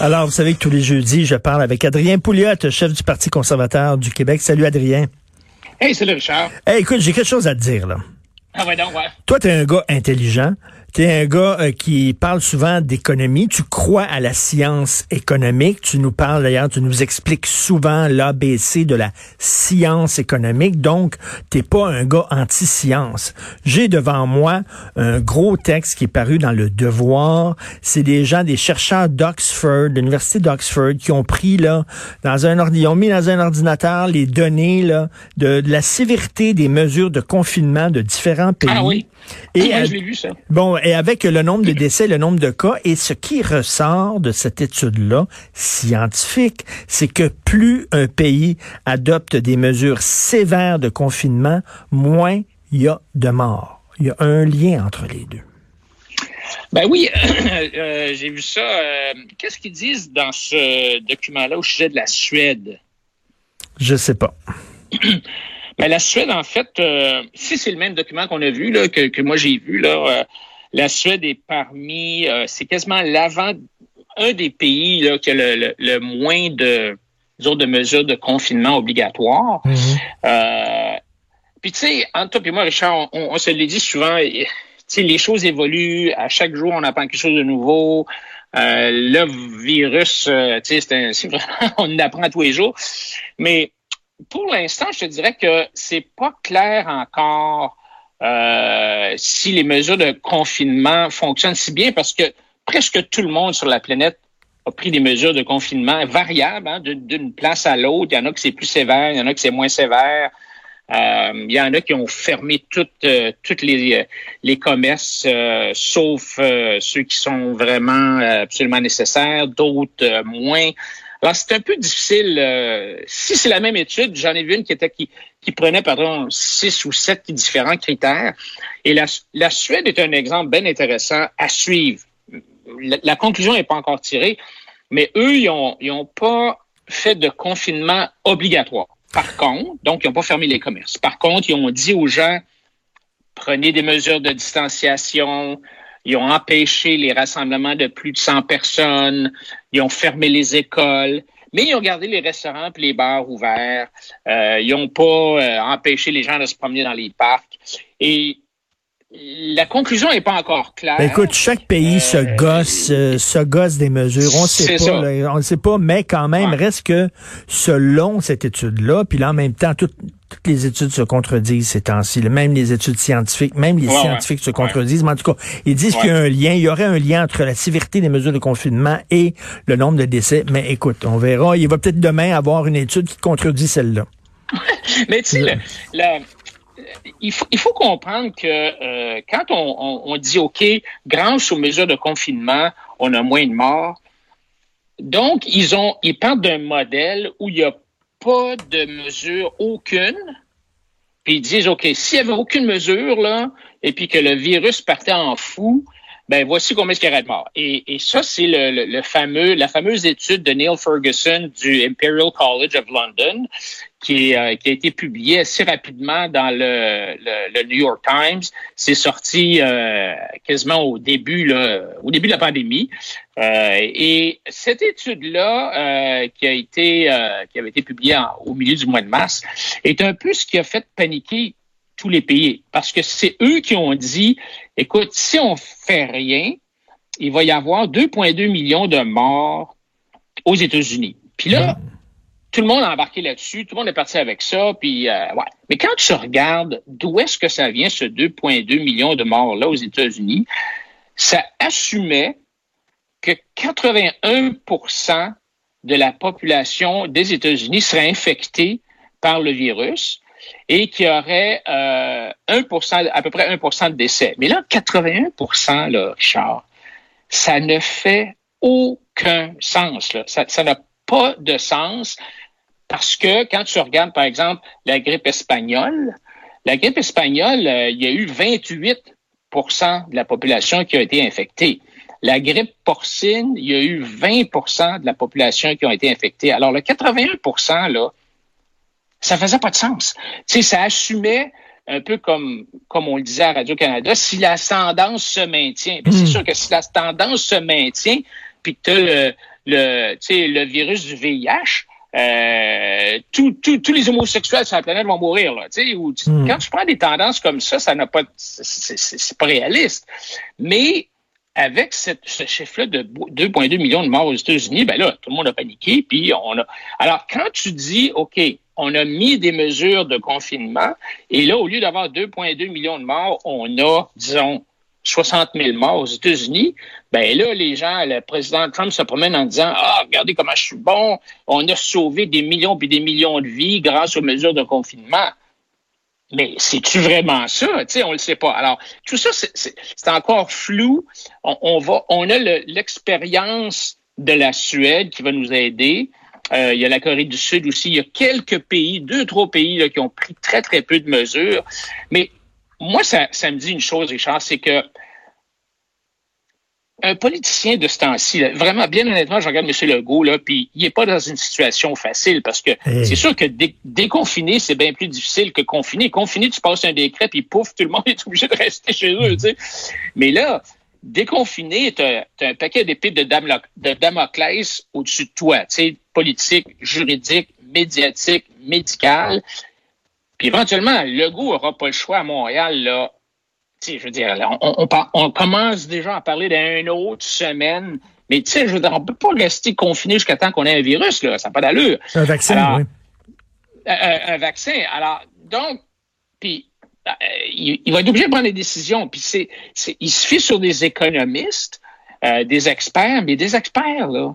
Alors, vous savez que tous les jeudis, je parle avec Adrien Pouliot, chef du Parti conservateur du Québec. Salut, Adrien. Hey, salut, Richard. Hey, écoute, j'ai quelque chose à te dire, là. Ah ouais, donc, ouais. Toi, t'es un gars intelligent. Tu es un gars euh, qui parle souvent d'économie. Tu crois à la science économique. Tu nous parles d'ailleurs, tu nous expliques souvent l'ABC de la science économique. Donc, t'es pas un gars anti-science. J'ai devant moi un gros texte qui est paru dans le Devoir. C'est des gens, des chercheurs d'Oxford, de l'université d'Oxford, qui ont pris là dans un ordi, ils ont mis dans un ordinateur les données là de, la sévérité des mesures de confinement de différents pays. Ah oui. Et je l'ai vu ça. Bon, et avec le nombre de décès, le nombre de cas, et ce qui ressort de cette étude-là, scientifique, c'est que plus un pays adopte des mesures sévères de confinement, moins il y a de morts. Il y a un lien entre les deux. Ben oui, euh, j'ai vu ça. Euh, qu'est-ce qu'ils disent dans ce document-là au sujet de la Suède? Je sais pas. Ben, la Suède, en fait, euh, si c'est le même document qu'on a vu, là, que, que moi j'ai vu, là, euh, la Suède est parmi, euh, c'est quasiment l'avant, un des pays là, qui a le, le, moins de, de mesures de confinement obligatoires. Mm-hmm. puis tu sais, entre toi et moi, Richard, on, se le dit souvent, tu sais, les choses évoluent, à chaque jour on apprend quelque chose de nouveau. le virus, tu sais, c'est vraiment, on apprend tous les jours. Mais pour l'instant, je te dirais que c'est pas clair encore euh, si les mesures de confinement fonctionnent si bien parce que presque tout le monde sur la planète a pris des mesures de confinement variables hein, d'une place à l'autre. Il y en a qui c'est plus sévère, il y en a qui c'est moins sévère. Euh, il y en a qui ont fermé toutes, euh, toutes les, les commerces, sauf ceux qui sont vraiment absolument nécessaires, d'autres moins. Alors, c'est un peu difficile. Euh, si c'est la même étude, j'en ai vu une qui était qui, qui prenait, pardon, six ou sept différents critères. Et la, la Suède est un exemple bien intéressant à suivre. La, conclusion n'est pas encore tirée, mais eux, ils n'ont ils ont pas fait de confinement obligatoire. Par contre, donc, ils n'ont pas fermé les commerces. Par contre, ils ont dit aux gens, prenez des mesures de distanciation, ils ont empêché les rassemblements de plus de 100 personnes. Ils ont fermé les écoles. Mais ils ont gardé les restaurants et les bars ouverts. Euh, ils n'ont pas euh, empêché les gens de se promener dans les parcs. Et la conclusion n'est pas encore claire. Ben, écoute, chaque pays se euh, gosse, se gosse des mesures. On sait pas, on ne sait pas, mais quand même, reste que selon cette étude-là, puis là en même temps, tout, toutes les études se contredisent ces temps-ci. Même les études scientifiques, même les scientifiques se contredisent. Mais en tout cas, ils disent qu'il y a un lien, il y aurait un lien entre la sévérité des mesures de confinement et le nombre de décès. Mais écoute, on verra. Il va peut-être demain avoir une étude qui contredit celle-là. Mais tu sais, il, faut, il faut comprendre que euh, quand on, on, dit, OK, grâce aux mesures de confinement, on a moins de morts, donc, ils ont, ils partent d'un modèle où il y a pas de mesure aucune, puis ils disent, OK, s'il n'y avait aucune mesure, là, et puis que le virus partait en fou, ben voici combien il y aurait de morts. Et, ça, c'est le, fameux, la fameuse étude de Neil Ferguson du Imperial College of London, qui, euh, qui a été publiée assez rapidement dans le, le, New York Times. C'est sorti euh, quasiment au début, là, au début de la pandémie. Euh, et cette étude-là, qui a été, qui avait été publiée au milieu du mois de mars, est un peu ce qui a fait paniquer tous les pays. Parce que c'est eux qui ont dit, écoute, si on fait rien, il va y avoir 2,2 millions de morts aux États-Unis. Puis là, tout le monde a embarqué là-dessus, tout le monde est parti avec ça, puis euh, ouais. Mais quand tu regardes d'où est-ce que ça vient, ce 2,2 millions de morts-là aux États-Unis, ça assumait que 81% de la population des États-Unis serait infectée par le virus et qu'il y aurait euh, 1%, à peu près 1% de décès. Mais là, 81% là, Richard, ça ne fait aucun sens. Ça n'a pas de sens parce que quand tu regardes, par exemple, la grippe espagnole, la grippe espagnole, euh, il y a eu 28% de la population qui a été infectée. La grippe porcine, il y a eu 20% de la population qui ont été infectée. Alors, le 81 là, ça faisait pas de sens. Tu sais, ça assumait un peu comme, comme on le disait à Radio-Canada, si la tendance se maintient. c'est hmm. sûr que si la tendance se maintient, puis que tu as le, le virus du VIH, euh, tous les homosexuels sur la planète vont mourir. Là, ou, hmm. Quand tu prends des tendances comme ça, ça n'a pas, c'est pas réaliste. Mais avec cette, ce chiffre-là de 2,2 millions de morts aux États-Unis, ben là, tout le monde a paniqué. Puis on a. Alors, quand tu dis, OK, on a mis des mesures de confinement, et là, au lieu d'avoir 2,2 millions de morts, on a, disons, 60 000 morts aux États-Unis, ben là, les gens, le président Trump se promène en disant Ah, regardez comment je suis bon, on a sauvé des millions puis des millions de vies grâce aux mesures de confinement. Mais c'est-tu vraiment ça? Tu on le sait pas. Alors, tout ça, c'est encore flou. On, va, on a l'expérience de la Suède qui va nous aider. Euh, il y a la Corée du Sud aussi. Il y a quelques pays, deux, trois pays là, qui ont pris très, très peu de mesures. Mais moi, ça, ça me dit une chose, Richard, c'est que un politicien de ce temps-ci, vraiment, bien honnêtement, je regarde M. Legault, là, puis il n'est pas dans une situation facile parce que c'est sûr que déconfiner, c'est bien plus difficile que confiner. Confiner, tu passes un décret, puis pouf, tout le monde est obligé de rester chez eux, tu sais. Mais là, déconfiner, tu as, un paquet d'épées de, de Damoclès au-dessus de toi, tu sais, politique, juridique, médiatique, médical. Puis éventuellement, Legault n'aura pas le choix à Montréal, là. sais, je veux dire, on, on, commence déjà à parler d'une autre semaine. Mais tu sais, je veux dire, on peut pas rester confiné jusqu'à temps qu'on ait un virus, là. Ça n'a pas d'allure. Un vaccin, oui. Un, vaccin. Alors, donc, puis euh, il, va être obligé de prendre des décisions. Puis c'est, il se fait sur des économistes, euh, des experts, mais des experts, là.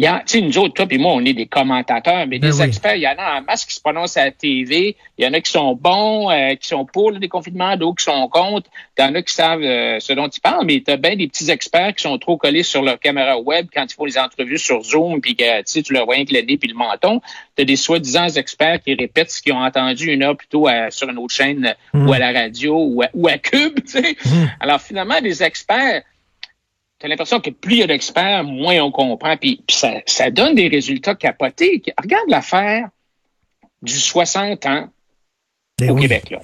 Il y a, tu sais, nous autres, toi et moi, on est des commentateurs, mais ben des experts, il y en a en masse qui se prononcent à la TV. Il y en a qui sont bons, euh, qui sont pour le déconfinement, d'autres qui sont contre. Il y en a qui savent euh, ce dont ils parlent, mais tu as bien des petits experts qui sont trop collés sur leur caméra web quand ils font les entrevues sur Zoom, puis que tu leur vois avec le nez puis le menton. Tu as des soi-disant experts qui répètent ce qu'ils ont entendu une heure plus tôt sur une autre chaîne mmh. ou à la radio ou à, ou à Cube. Mmh. Alors finalement, des experts T'as l'impression que plus il y a d'experts, moins on comprend. Puis, ça, donne des résultats capotés. Regarde l'affaire du 60 ans ben au Québec. Là.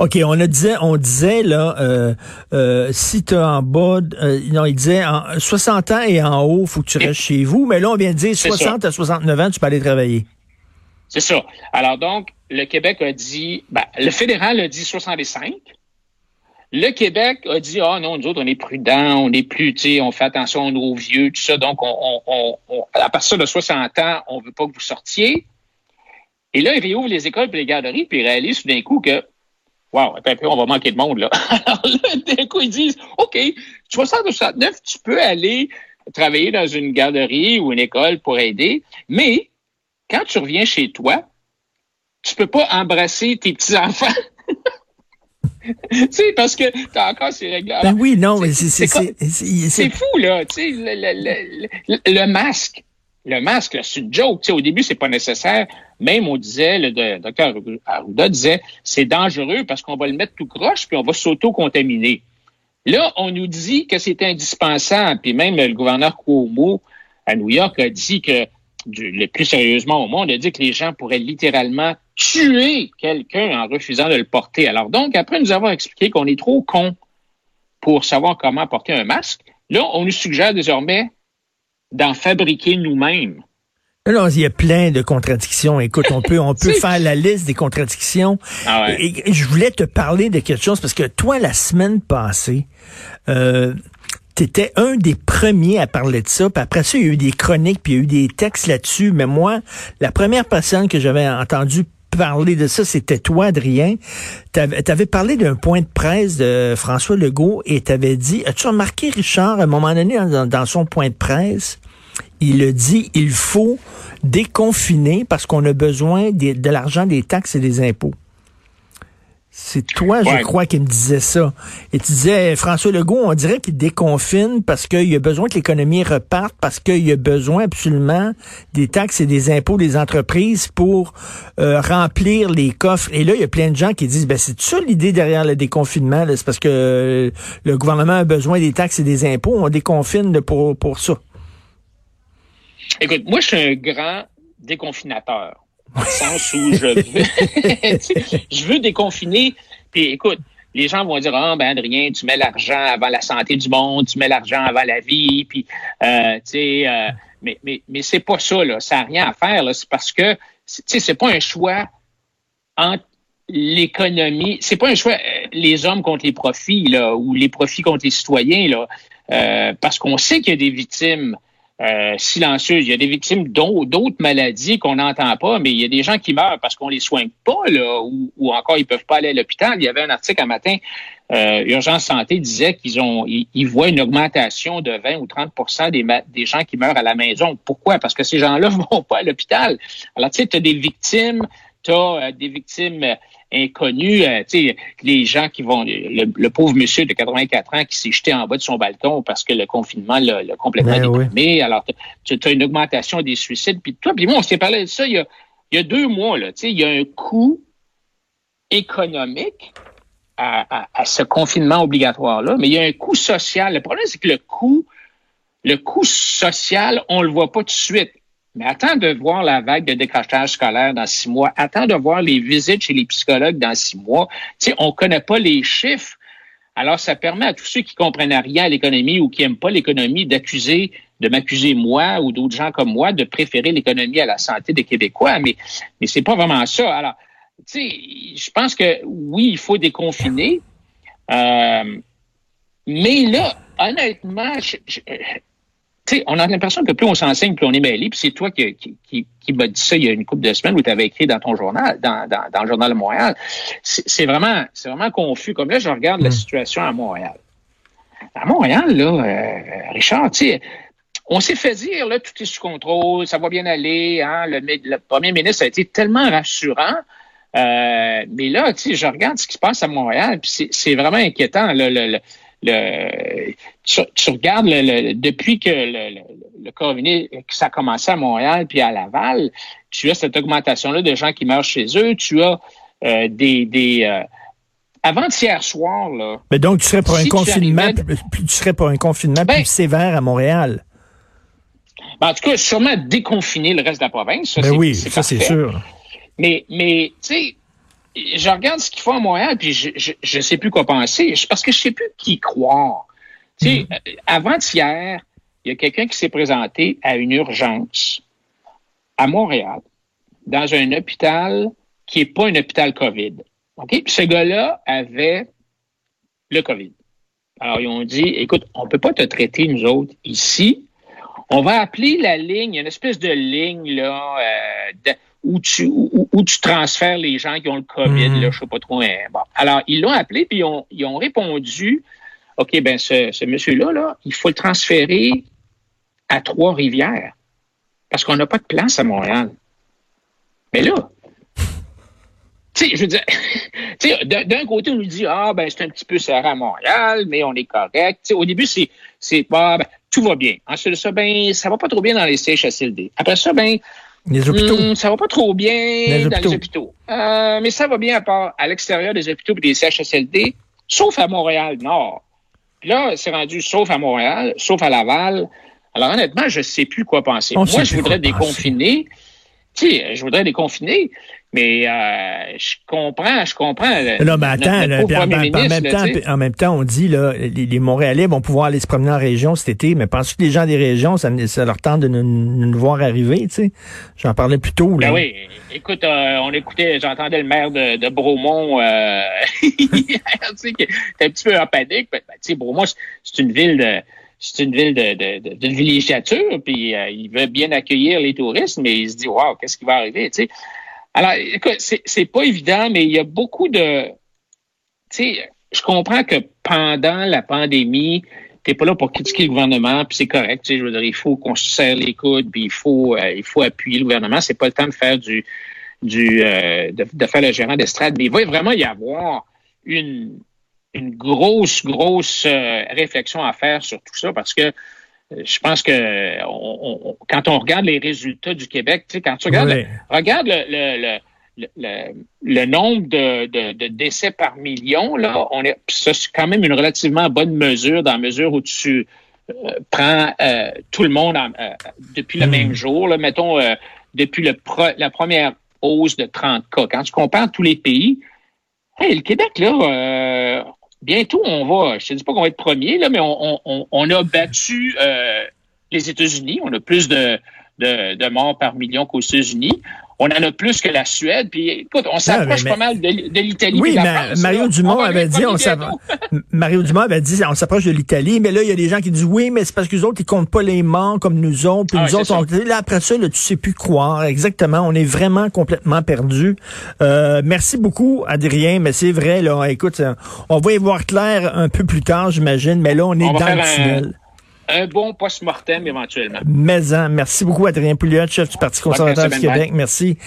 OK, on a disait, on disait là, euh, euh, si tu en bas, euh, non, il disait en 60 ans et en haut, faut que tu restes chez vous. Mais là, on vient de dire 60 à 69 ans, tu peux aller travailler. C'est ça. Alors donc, le Québec a dit, ben, le fédéral a dit 65. Le Québec a dit ah non nous autres on est prudents, on est plus tu sais on fait attention nos vieux tout ça donc on, on, on, à partir de 60 ans on veut pas que vous sortiez. Et là ils réouvrent les écoles et les garderies puis ils réalisent tout d'un coup que wow on va manquer de monde là. Alors là d'un coup ils disent ok 60 69 tu peux aller travailler dans une garderie ou une école pour aider mais quand tu reviens chez toi tu peux pas embrasser tes petits enfants. tu sais, parce que t'as encore ces règles Ben oui, non, mais c'est c'est fou là, tu sais, le, le, le, masque. Le masque, c'est une joke. Tu sais, au début, c'est pas nécessaire. Même, on disait, le docteur Arruda disait, c'est dangereux parce qu'on va le mettre tout croche puis on va s'auto-contaminer. Là, on nous dit que c'est indispensable. Puis même le gouverneur Cuomo à New York a dit que, le plus sérieusement au monde, a dit que les gens pourraient littéralement tuer quelqu'un en refusant de le porter. Alors donc, après nous avoir expliqué qu'on est trop con pour savoir comment porter un masque, là, on nous suggère désormais d'en fabriquer nous-mêmes. Non, il y a plein de contradictions. Écoute, on peut, on peut faire la liste des contradictions. Ah et, je voulais te parler de quelque chose parce que toi, la semaine passée, euh, tu étais un des premiers à parler de ça. Puis après ça, il y a eu des chroniques, puis il y a eu des textes là-dessus. Mais moi, la première personne que j'avais entendu parler de ça, c'était toi, Adrien. Tu avais, parlé d'un point de presse de François Legault et tu avais dit, as-tu remarqué, Richard, à un moment donné, dans, son point de presse, il a dit, il faut déconfiner parce qu'on a besoin de l'argent des taxes et des impôts. C'est toi, je crois, qui me disais ça. Et tu disais, François Legault, on dirait qu'il déconfine parce qu'il a besoin que l'économie reparte, parce qu'il a besoin absolument des taxes et des impôts des entreprises pour euh, remplir les coffres. Et là, il y a plein de gens qui disent, ben c'est ça l'idée derrière le déconfinement, c'est parce que euh, le gouvernement a besoin des taxes et des impôts, on déconfine pour, pour ça. Écoute, moi, je suis un grand déconfinateur dans le sens où je veux, je veux déconfiner. Puis écoute, les gens vont dire ah ben Adrien, tu mets l'argent avant la santé du monde, tu mets l'argent avant la vie, puis euh, tu sais, euh, Mais, mais, mais c'est pas ça, là. Ça n'a rien à faire, là. C'est parce que, tu sais, c'est pas un choix entre l'économie. C'est pas un choix euh, les hommes contre les profits, là, ou les profits contre les citoyens, là. Parce qu'on sait qu'il y a des victimes euh. Il y a des victimes d'autres maladies qu'on n'entend pas, mais il y a des gens qui meurent parce qu'on les soigne pas, là, ou, ou encore ils peuvent pas aller à l'hôpital. Il y avait un article un matin, euh, Urgence Santé disait qu'ils ont, ils, voient une augmentation de 20 ou 30% des, des gens qui meurent à la maison. Pourquoi? Parce que ces gens-là vont pas à l'hôpital. Alors, tu sais, tu as des victimes, tu as euh, des victimes inconnus, euh, tu sais, les gens qui vont, le, pauvre monsieur de 84 ans qui s'est jeté en bas de son balcon parce que le confinement l'a complètement ben déprimé. Alors, tu as une augmentation des suicides. Puis toi, puis moi, on s'est parlé de ça il y a, il y a deux mois, là, tu sais, il y a un coût économique à, à, ce confinement obligatoire-là, mais il y a un coût social. Le problème, c'est que le coût, le coût social, on le voit pas tout de suite. Mais attends de voir la vague de décrochage scolaire dans six mois. Attends de voir les visites chez les psychologues dans six mois. Tu sais, on connaît pas les chiffres. Alors, ça permet à tous ceux qui comprennent rien à l'économie ou qui aiment pas l'économie d'accuser, de m'accuser moi ou d'autres gens comme moi de préférer l'économie à la santé des Québécois. Mais, mais c'est pas vraiment ça. Alors, tu sais, je pense que oui, il faut déconfiner. Euh, mais là, honnêtement, je, on a l'impression que plus on s'enseigne, plus on est mêlé. Puis c'est toi qui, qui, qui, qui m'a dit ça il y a une couple de semaines où tu avais écrit dans ton journal, dans, dans, dans le journal de Montréal. C'est vraiment, c'est vraiment confus. Comme là, je regarde la mm. situation à Montréal. À Montréal, là, euh, Richard, tu sais, on s'est fait dire, là, tout est sous contrôle, ça va bien aller. Hein, le, le premier ministre a été tellement rassurant. Euh, mais là, tu sais, je regarde ce qui se passe à Montréal, puis c'est vraiment inquiétant. le, le, le, tu, regardes le, depuis que le, le, COVID, que ça a commencé à Montréal puis à Laval, tu as cette augmentation-là de gens qui meurent chez eux. Tu as euh, des, des euh, avant-hier soir là. Mais donc tu serais pour un confinement, plus, tu serais pour un confinement ben plus sévère à Montréal. Ben, en tout cas, sûrement déconfiner le reste de la province. Ça, ben oui, ça c'est sûr. Mais, mais tu sais, je regarde ce qu'ils font à Montréal, puis je, je, je, sais plus quoi penser, parce que je sais plus qui croire. Tu sais, mm. euh, avant-hier, il y a quelqu'un qui s'est présenté à une urgence à Montréal, dans un hôpital qui est pas un hôpital COVID. OK? Puis ce gars-là avait le COVID. Alors, ils ont dit, écoute, on peut pas te traiter, nous autres, ici. On va appeler la ligne, une espèce de ligne, là, euh, où tu, où, tu transfères les gens qui ont le COVID, mm. là, je sais pas trop. Hein. bon. Alors, ils l'ont appelé, puis ils ont, ils ont répondu, OK, ben ce, ce monsieur-là, là, il faut le transférer à Trois-Rivières, parce qu'on n'a pas de place à Montréal. Mais là, tu sais, je veux dire, d'un côté, on nous dit, ah, ben, c'est un petit peu serré à Montréal, mais on est correct. sais, au début, c'est, c'est, bah, ben, tout va bien. Ensuite de ça, ben, ça va pas trop bien dans les CHSLD. Après ça, ben, les hôpitaux. Hmm, ça va pas trop bien dans les hôpitaux. Euh, mais ça va bien à part à l'extérieur des hôpitaux et des CHSLD, sauf à Montréal-Nord. Puis là, c'est rendu sauf à Montréal, sauf à Laval. Alors honnêtement, je sais plus quoi penser. Moi, je voudrais déconfiner. Tu sais, je voudrais déconfiner. Mais euh, je comprends, je comprends. Non, mais attends, en, même temps, en même temps, on dit là, les, Montréalais vont pouvoir aller se promener en région cet été, mais penses-tu que les gens des régions, ça, leur tente de nous, voir arriver, tu sais? J'en parlais plus tôt. Là. Ben oui, écoute, euh, on écoutait, j'entendais le maire de, de Bromont euh, hier, tu sais, qui était un petit peu en panique. Ben, tu sais, Bromont, c'est une ville de c'est une ville de, de, de, villégiature, puis euh, il veut bien accueillir les touristes, mais il se dit, waouh, qu'est-ce qui va arriver, tu sais? Alors, écoute, c'est pas évident, mais il y a beaucoup de... Tu sais, je comprends que pendant la pandémie, t'es pas là pour critiquer le gouvernement, puis c'est correct. Tu sais, je veux dire, il faut qu'on se serre les coudes, puis il faut, euh, il faut appuyer le gouvernement. C'est pas le temps de faire du, du, euh, de, faire le gérant d'estrade, mais il va vraiment y avoir une, une grosse, grosse euh, réflexion à faire sur tout ça, parce que je pense que on, quand on regarde les résultats du Québec, tu sais, quand tu regardes, regarde le, le, le, le, nombre de, de, de, décès par million, là, on est, c'est quand même une relativement bonne mesure dans la mesure où tu euh, prends euh, tout le monde euh, depuis le hmm. même jour, là, mettons depuis le la première hausse de 30 cas. Quand tu compares tous les pays, hey, le Québec, là, bientôt, on va, je te dis pas qu'on va être premier, là, mais on a battu euh, les États-Unis. On a plus de, de, de morts par million qu'aux États-Unis on en a plus que la Suède. Puis écoute, on s'approche pas mal de, l'Italie. Oui, mais Mario Dumont avait dit, on Mario Dumont avait dit, on s'approche de l'Italie, mais là, il y a des gens qui disent oui, mais c'est parce que les autres, ils comptent pas les morts comme nous autres. Puis ah nous autres, on, là, après ça, là, tu sais plus croire. Exactement. On est vraiment complètement perdu. Euh, merci beaucoup, Adrien, mais c'est vrai, là, écoute, on va y voir clair un peu plus tard, j'imagine, mais là, on est dans le tunnel un bon post-mortem éventuellement. Mais, merci beaucoup, Adrien Pouliot, chef du Parti conservateur du Québec. Merci.